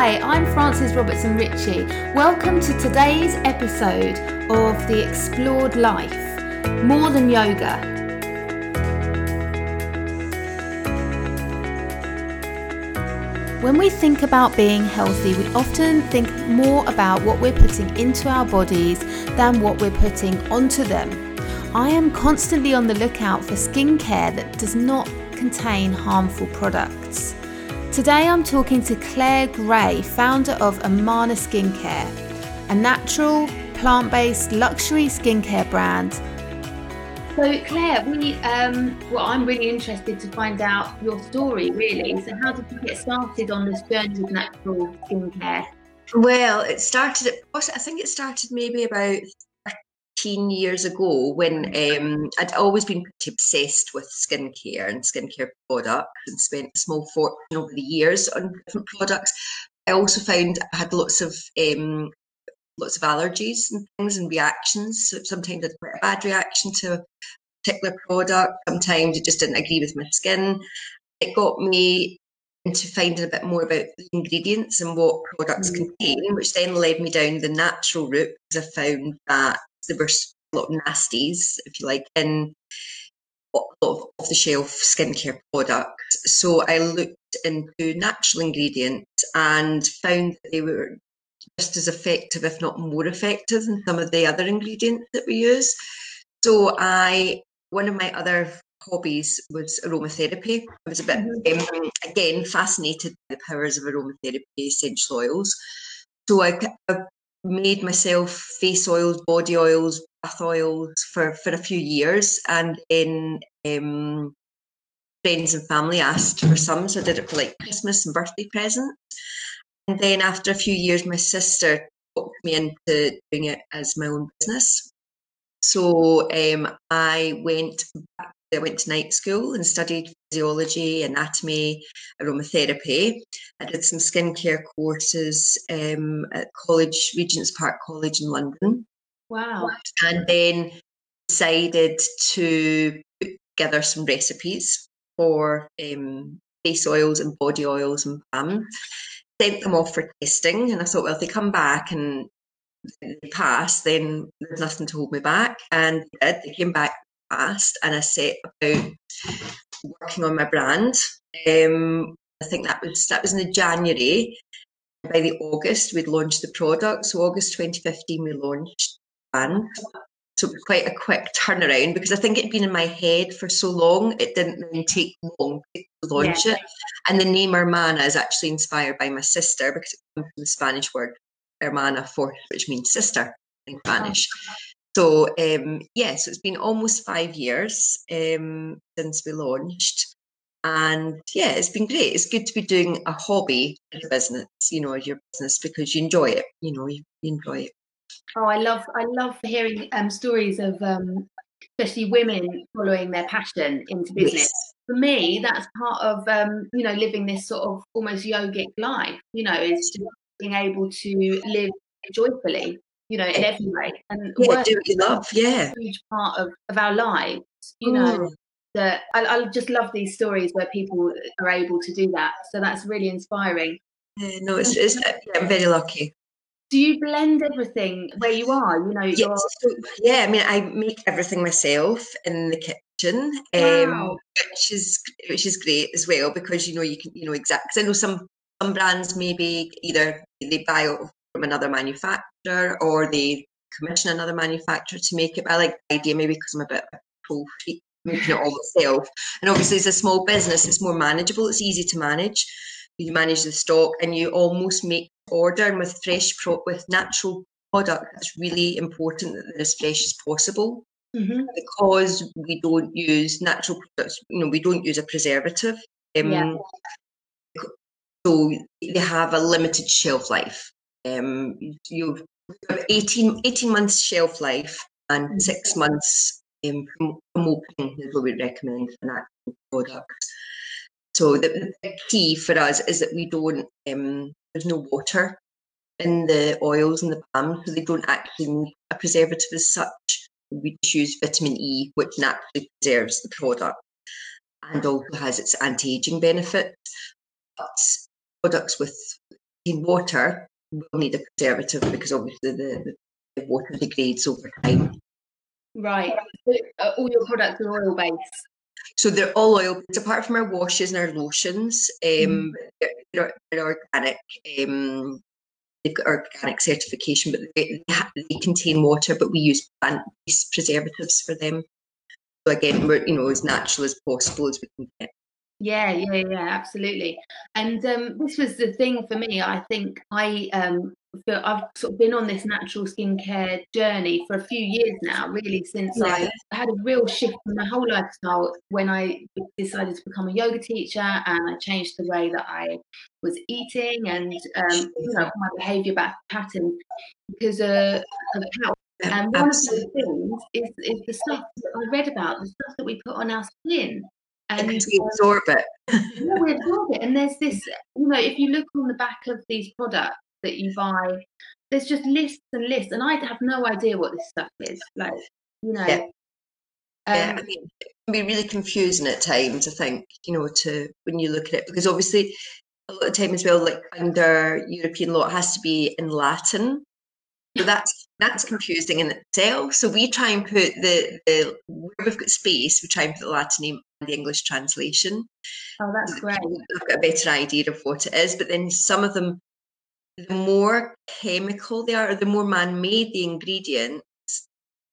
Hi, I'm Frances Robertson Ritchie. Welcome to today's episode of The Explored Life More Than Yoga. When we think about being healthy, we often think more about what we're putting into our bodies than what we're putting onto them. I am constantly on the lookout for skincare that does not contain harmful products. Today I'm talking to Claire Gray, founder of Ermana Skincare, a natural, plant based luxury skincare brand. So, Claire, we, um, well, I'm really interested to find out your story, really. So, how did you get started on this journey with natural skincare? Well, it started, I think it started maybe about 15 years ago when um, I'd always been pretty obsessed with skincare and skincare products and spent a small fortune over the years on different products. I also found I had lots of um, lots of allergies and things and reactions. So sometimes I had quite a bad reaction to a particular product. Sometimes it just didn't agree with my skin. It got me into finding a bit more about the ingredients and what products mm. contain, which then led me down the natural route because I found that there were a lot of nasties, if you like, in off the shelf skincare products. So I looked into natural ingredients and found that they were just as effective, if not more effective, than some of the other ingredients that we use. So I, one of my other hobbies was aromatherapy. I was a bit, mm-hmm. um, again, fascinated by the powers of aromatherapy essential oils. So I, I made myself face oils, body oils, bath oils for, for a few years. And then um, friends and family asked for some. So I did it for like Christmas and birthday presents. And then after a few years, my sister talked me into doing it as my own business. So um, I went back I went to night school and studied physiology, anatomy, aromatherapy. I did some skincare courses um, at college, Regent's Park College in London. Wow. And then decided to put together some recipes for um, face oils and body oils and balm. Sent them off for testing, and I thought, well, if they come back and they pass, then there's nothing to hold me back. And they did. They came back past and I set about working on my brand. Um, I think that was that was in the January. By the August, we'd launched the product. So August 2015, we launched brand. So it was quite a quick turnaround because I think it'd been in my head for so long, it didn't really take long to launch yeah. it. And the name Ermana is actually inspired by my sister because it comes from the Spanish word hermana, for which means sister in Spanish. Oh. So um, yeah, so it's been almost five years um, since we launched, and yeah, it's been great. It's good to be doing a hobby as a business, you know, as your business because you enjoy it. You know, you, you enjoy it. Oh, I love I love hearing um, stories of um, especially women following their passion into business. Yes. For me, that's part of um, you know living this sort of almost yogic life. You know, is being able to live joyfully you know, in every way. And yeah, do what you love, yeah. huge part of, of our lives, you know. Mm. That I, I just love these stories where people are able to do that. So that's really inspiring. Yeah, no, it's, it's I'm very lucky. Do you blend everything where you are? You know, yeah, so, yeah. I mean, I make everything myself in the kitchen, um, which is which is great as well because you know you can you know exactly. Because I know some some brands maybe either they buy from another manufacturer or they commission another manufacturer to make it. But I like the idea maybe because I'm a bit of a pro freak, making it all myself. And obviously, as a small business, it's more manageable. It's easy to manage. You manage the stock, and you almost make order. And with fresh pro- with natural product, it's really important that they're as fresh as possible. Mm-hmm. Because we don't use natural products, you know, we don't use a preservative. Um, yeah. So they have a limited shelf life. Um, you have 18, 18 months shelf life and mm-hmm. six months um, from, opening is what we recommend for natural products. So the, the, key for us is that we don't, um, there's no water in the oils and the balm, so they don't actually need a preservative as such. We just use vitamin E, which naturally preserves the product and also has its anti-aging benefits. But products with water will need a preservative because obviously the, the water degrades over time. Right. So, uh, all your products are oil based. So they're all oil based, apart from our washes and our lotions. Um, mm. they're, they're, organic. Um, they've got organic certification, but they, they contain water. But we use plant-based preservatives for them. So again, we're you know as natural as possible as we can get. Yeah, yeah, yeah, absolutely. And um, this was the thing for me. I think I um, feel I've sort of been on this natural skincare journey for a few years now, really, since yeah. I had a real shift in my whole lifestyle when I decided to become a yoga teacher and I changed the way that I was eating and um, you know my behaviour back pattern because uh, of health. And one of the things is, is the stuff that I read about, the stuff that we put on our skin and we absorb it. yeah, we absorb it. And there's this, you know, if you look on the back of these products that you buy, there's just lists and lists, and I have no idea what this stuff is. Like, you know. Yeah. Um, yeah, I mean, it can be really confusing at times. I think you know to when you look at it because obviously a lot of time as well, like under European law, it has to be in Latin. So that's that's confusing in itself. So we try and put the, the where we've got space, we try and put the Latin name and the English translation. Oh, that's great. I've got a better idea of what it is. But then some of them, the more chemical they are, the more man-made the ingredients,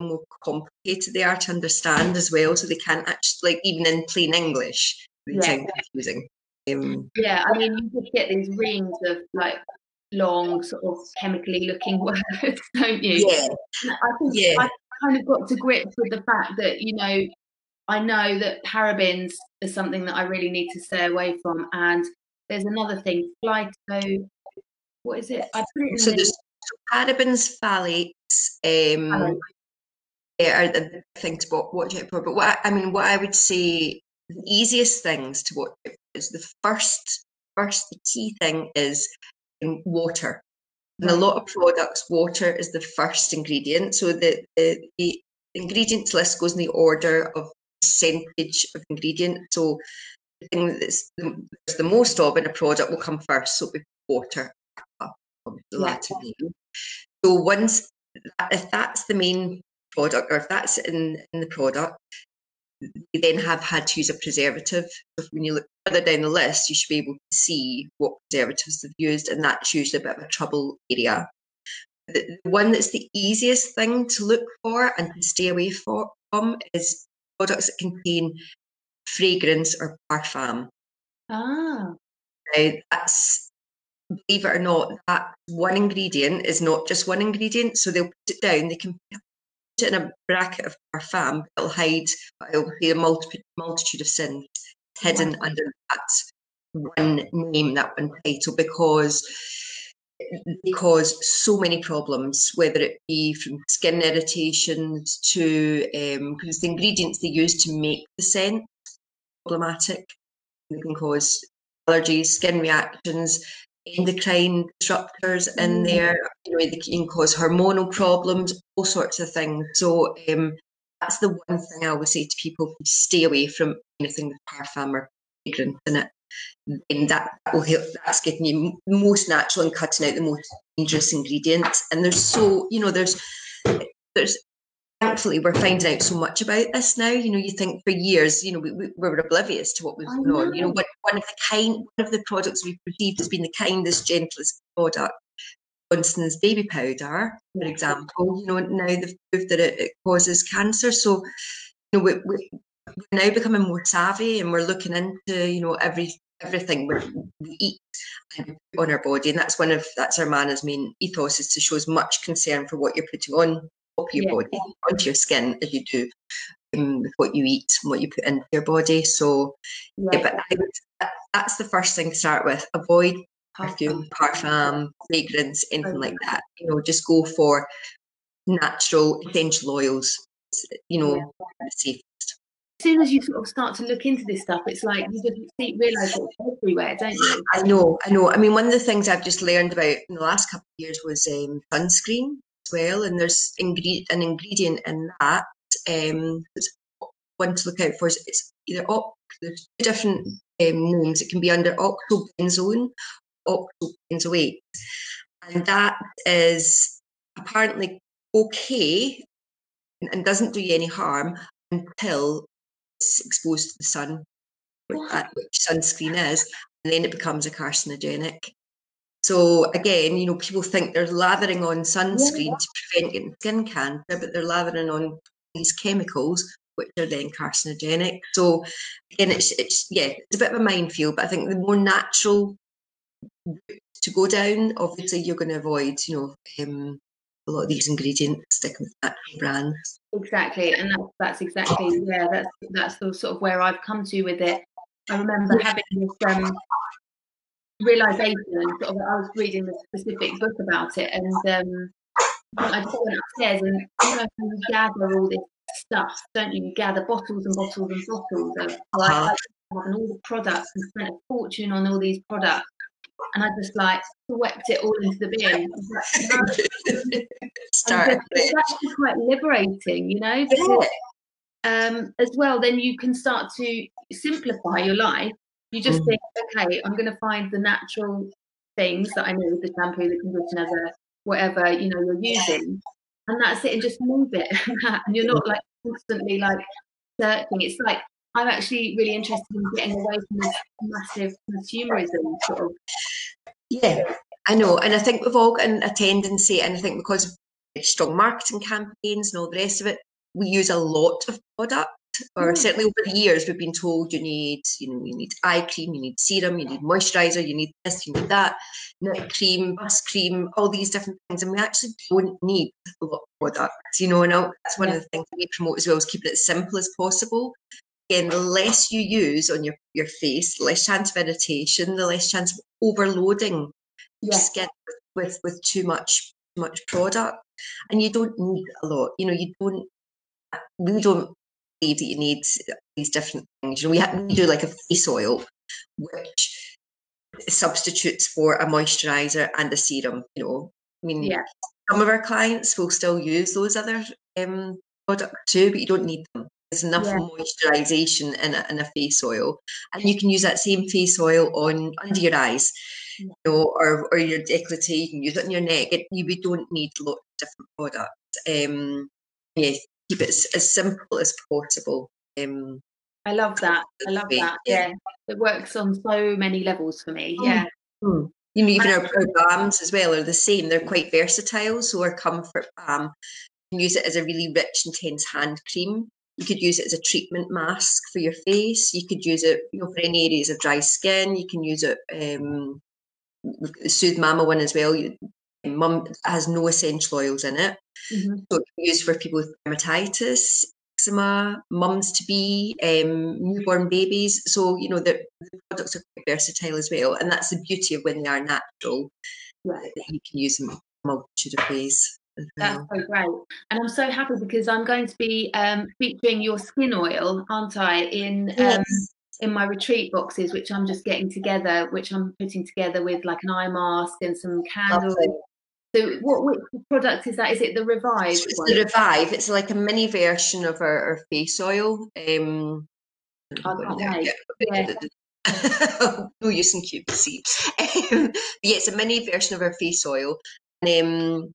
the more complicated they are to understand as well. So they can't actually, like even in plain English, they yeah. sound confusing. Um, yeah, I mean, you just get these rings of like long, sort of chemically looking words, don't you? Yeah. I think yeah. I kind of got to grips with the fact that, you know, I know that parabens is something that I really need to stay away from. And there's another thing, phyto, what is it? I put it in so the there's parabens, phthalates, um, yeah, are the thing to watch out for. But what I mean, what I would say, the easiest things to watch out for is the first, first, the key thing is water. And a lot of products, water is the first ingredient. So the, the, the ingredients list goes in the order of percentage of ingredient. So the thing that's the, the most of in a product will come first. So it water, the yeah. So once, if that's the main product or if that's in, in the product, you then have had to use a preservative. So when you look further down the list, you should be able to see what preservatives they've used, and that's usually a bit of a trouble area. The one that's the easiest thing to look for and to stay away from is products that contain fragrance or parfum. Ah. Now, that's, believe it or not, that one ingredient is not just one ingredient. So they'll put it down, they can it in a bracket of parfum, it'll hide, it'll be a multi- multitude of sins hidden wow. under that one name, that one title, because they cause so many problems, whether it be from skin irritations to because um, the ingredients they use to make the scent problematic. They can cause allergies, skin reactions, endocrine disruptors in mm. there. You know, they can cause hormonal problems, all sorts of things. So um, that's the one thing I always say to people: stay away from anything with parfum or fragrance in it and that will help that's getting you most natural and cutting out the most dangerous ingredients and there's so you know there's there's thankfully we're finding out so much about this now. You know you think for years you know we, we were oblivious to what was going on. You know one of the kind one of the products we've perceived as being the kindest gentlest product Johnson's baby powder, for example, you know, now they've proved that it, it causes cancer. So, you know, we, we, we're now becoming more savvy and we're looking into, you know, every everything we eat and put on our body. And that's one of that's Ermana's main ethos is to show as much concern for what you're putting on of your yeah. body, onto your skin as you do um, with what you eat and what you put into your body. So yeah, yeah but would, that's the first thing to start with. Avoid perfume, parfum, fragrance, anything like that. You know, just go for natural essential oils. You know, yeah. safe as soon as you sort of start to look into this stuff, it's like you just see realise it's everywhere, don't you? I know, I know. I mean, one of the things I've just learned about in the last couple of years was um, sunscreen well, and there's ingre- an ingredient in that. Um, one to look out for is it's either op- there's two different um, names. It can be under a week. And that is apparently okay and doesn't do you any harm until it's exposed to the sun, which, which sunscreen is, and then it becomes a carcinogenic. So again, you know, people think they're lathering on sunscreen yeah. to prevent getting skin cancer, but they're lathering on these chemicals which are then carcinogenic. So again, it's it's yeah, it's a bit of a minefield, but I think the more natural to go down, obviously you're going to avoid, you know, um, a lot of these ingredients stick with natural brands. Exactly, and that's that's exactly yeah, that's that's the sort of where I've come to with it. I remember having this um, realization. Sort of, I was reading a specific book about it, and um, I just went upstairs and you know you gather all this stuff, don't you? You gather bottles and bottles and bottles of like, uh-huh. and all the products and spent a fortune on all these products. And I just like swept it all into the bin. Start. It's actually quite liberating, you know, because um, as well, then you can start to simplify your life. You just mm. think, okay, I'm going to find the natural things that I need the shampoo, the conditioner, the whatever you know you're using, and that's it and just move it. And you're not like constantly like searching. It's like i'm actually really interested in getting away from this massive consumerism sort of yeah i know and i think we've all got a tendency and i think because of strong marketing campaigns and all the rest of it we use a lot of product or mm. certainly over the years we've been told you need you know you need eye cream you need serum you need moisturizer you need this you need that neck cream bust cream all these different things and we actually don't need a lot of products you know and that's one yeah. of the things we promote as well is keeping it as simple as possible again the less you use on your your face the less chance of irritation the less chance of overloading yeah. your skin with, with with too much too much product and you don't need a lot you know you don't we don't believe that you need these different things. You know, we, have, we do like a face oil, which substitutes for a moisturizer and a serum. You know, I mean, yeah. some of our clients will still use those other um, products too, but you don't need them. There's enough yeah. moisturization in a, in a face oil, and you can use that same face oil on under your eyes. You know, or, or your décolleté, you can use it on your neck. It, you, we don't need lots of different products. Um, yes, keep it as, simple as possible. Um, I love that. I love that. Yeah. It works on so many levels for me. Yeah. Mm. You know, even our, our balms as well are the same. They're quite versatile. So our comfort balm, you can use it as a really rich, intense hand cream. You could use it as a treatment mask for your face. You could use it, you know, for any areas of dry skin. You can use it. Um, the Soothe Mama one as well. You, mum has no essential oils in it. Mm-hmm. So it's used for people with dermatitis, eczema, mums to be, um, newborn babies. So, you know, the, the, products are quite versatile as well. And that's the beauty of when they are natural, right. that you can use them a multitude of ways. That's so great. And I'm so happy because I'm going to be um, featuring your skin oil, aren't I, in um, yes. in my retreat boxes, which I'm just getting together, which I'm putting together with like an eye mask and some candles Lovely. So, what which product is that? Is it the Revive? It's one? the Revive. It's like a mini version of our, our face oil. Um, oh, yeah. no use in QVC. Um, yeah, it's a mini version of our face oil. And, um,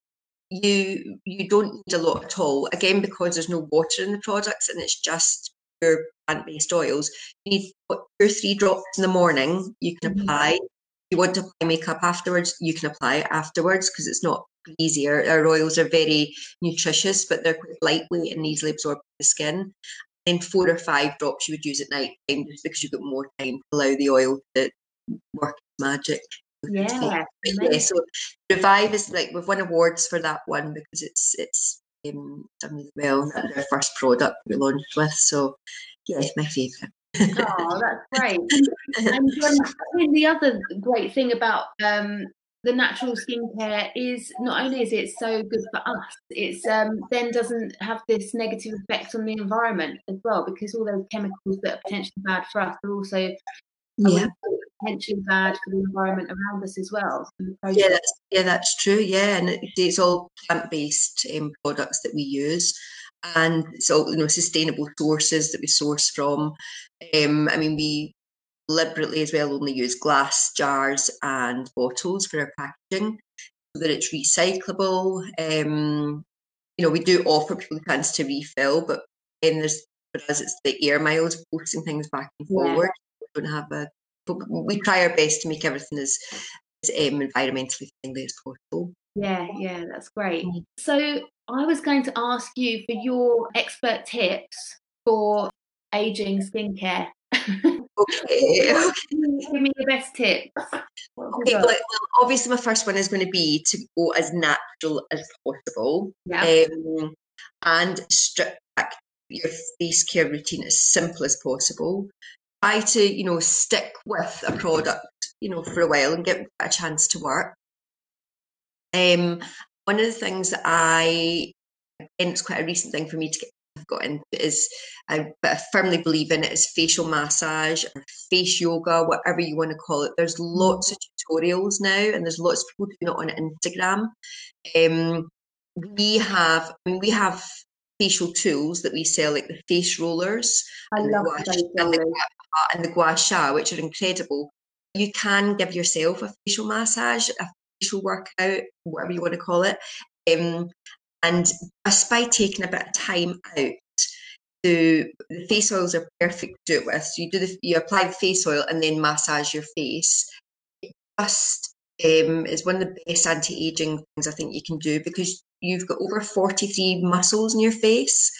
you you don't need a lot at all. Again, because there's no water in the products and it's just pure plant-based oils. You need two or three drops in the morning. You can mm-hmm. You want to apply makeup afterwards, you can apply it afterwards because it's not easier. Our oils are very nutritious, but they're quite lightweight and easily absorb the skin. And four or five drops you would use at night time just because you've got more time to allow the oil to work magic. Yeah. yeah. So Revive is like we've won awards for that one because it's it's um, done really well. That's our first product we launched with. So yeah, it's my favourite oh, that's great. and um, the other great thing about um, the natural skincare is not only is it so good for us, it's um, then doesn't have this negative effect on the environment as well because all those chemicals that are potentially bad for us are also yeah. potentially bad for the environment around us as well. Yeah, that's yeah, that's true. Yeah, and it, it's all plant-based um, products that we use and so you know sustainable sources that we source from. Um, I mean, we deliberately as well only use glass jars and bottles for our packaging so that it's recyclable. Um, you know, we do offer people the chance to refill, but then there's for us it's the air miles posting things back and forward. Yeah. We don't have a but we try our best to make everything as, as um, environmentally friendly as possible. Yeah, yeah, that's great. Mm. So I was going to ask you for your expert tips for aging skincare. okay, okay. Give me the best tips. Okay, well, obviously my first one is going to be to go as natural as possible. Yeah. Um, and strip back your face care routine as simple as possible. Try to, you know, stick with a product, you know, for a while and get a chance to work. Um, one of the things that I, and it's quite a recent thing for me to get I've got into is, I, but I firmly believe in it, is facial massage or face yoga, whatever you want to call it. There's lots of tutorials now, and there's lots of people doing it on Instagram. Um, we have, I mean, we have facial tools that we sell, like the face rollers I and, love the gua, and, the, and the gua sha, which are incredible. You can give yourself a facial massage, a facial workout, whatever you want to call it. Um, and just by taking a bit of time out to the face oils are perfect to do it with. So you do the you apply the face oil and then massage your face. It just um, is one of the best anti-aging things I think you can do because you've got over 43 muscles in your face.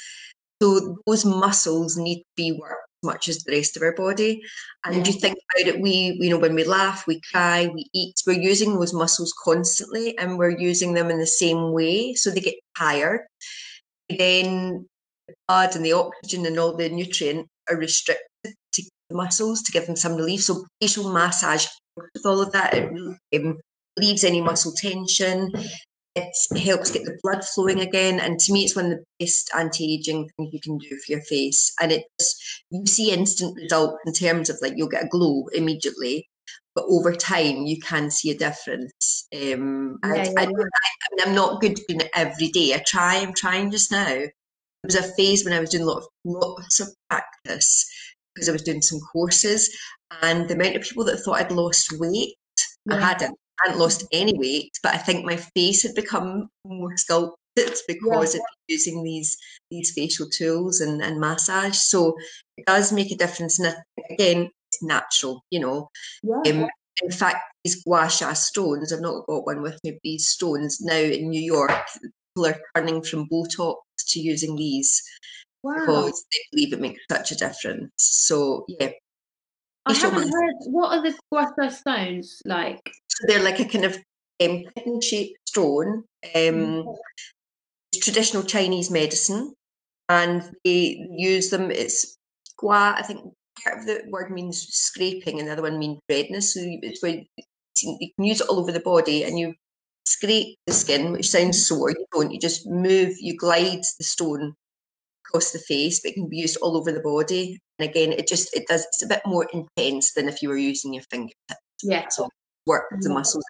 So those muscles need to be worked much as the rest of our body. And yeah. you think about it, we, you know, when we laugh, we cry, we eat, we're using those muscles constantly and we're using them in the same way. So they get tired. Then the blood and the oxygen and all the nutrient are restricted to the muscles to give them some relief. So facial massage with all of that, it um, leaves any muscle tension it helps get the blood flowing again. And to me, it's one of the best anti-aging things you can do for your face. And it's you see instant results in terms of like you'll get a glow immediately, but over time you can see a difference. Um, yeah, yeah, I, I, am not good doing it every day. I try. I'm trying just now. There was a phase when I was doing a lot of lots of practice because I was doing some courses, and the amount of people that thought I'd lost weight, I hadn't hadn't lost any weight, but I think my face had become more sculpted because yeah. of using these these facial tools and, and massage. So it does make a difference. And again, it's natural, you know. Yeah. Um, in fact, these gua sha stones, I've not got one with me, these stones now in New York, people are turning from Botox to using these wow. because they believe it makes such a difference. So yeah, I haven't heard. What are the gua sha stones like? So they're like a kind of um, kidney shaped stone. Um, mm. traditional Chinese medicine, and they use them. It's gua. I think part of the word means scraping, and the other one means redness. So it's where you can use it all over the body, and you scrape the skin, which sounds sore. You don't. You just move. You glide the stone across the face, but it can be used all over the body. And again, it just it does it's a bit more intense than if you were using your fingertips. Yeah. So work the muscles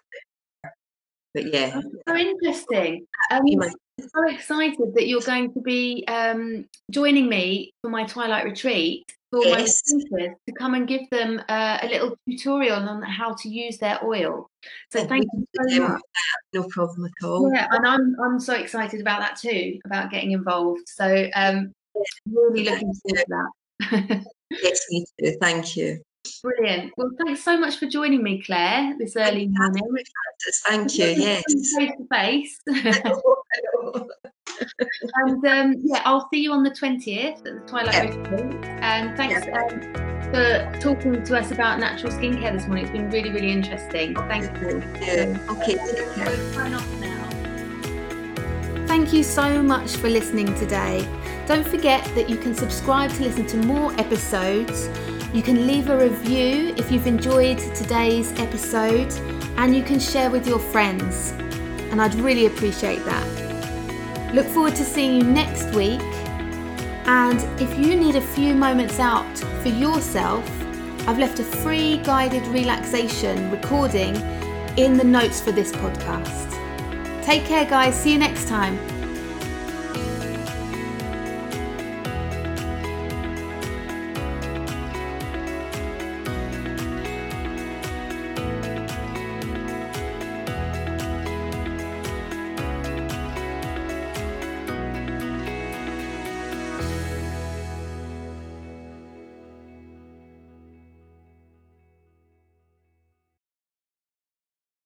But yeah. so interesting. Um, I'm so excited that you're going to be um, joining me for my Twilight retreat for yes. my students to come and give them uh, a little tutorial on how to use their oil. So thank you so much. No problem at all. Yeah, and I'm I'm so excited about that too, about getting involved. So um, really looking forward to that. yes, me too. Thank you. Brilliant. Well, thanks so much for joining me, Claire, this early morning. Thank you. Yes. Face to face. and um, yeah, I'll see you on the 20th at the Twilight yep. And thanks yep. um, for talking to us about natural skincare this morning. It's been really, really interesting. Thank you. Yeah. Okay, Sign off now. Thank you so much for listening today. Don't forget that you can subscribe to listen to more episodes. You can leave a review if you've enjoyed today's episode, and you can share with your friends. And I'd really appreciate that. Look forward to seeing you next week. And if you need a few moments out for yourself, I've left a free guided relaxation recording in the notes for this podcast. Take care, guys. See you next time.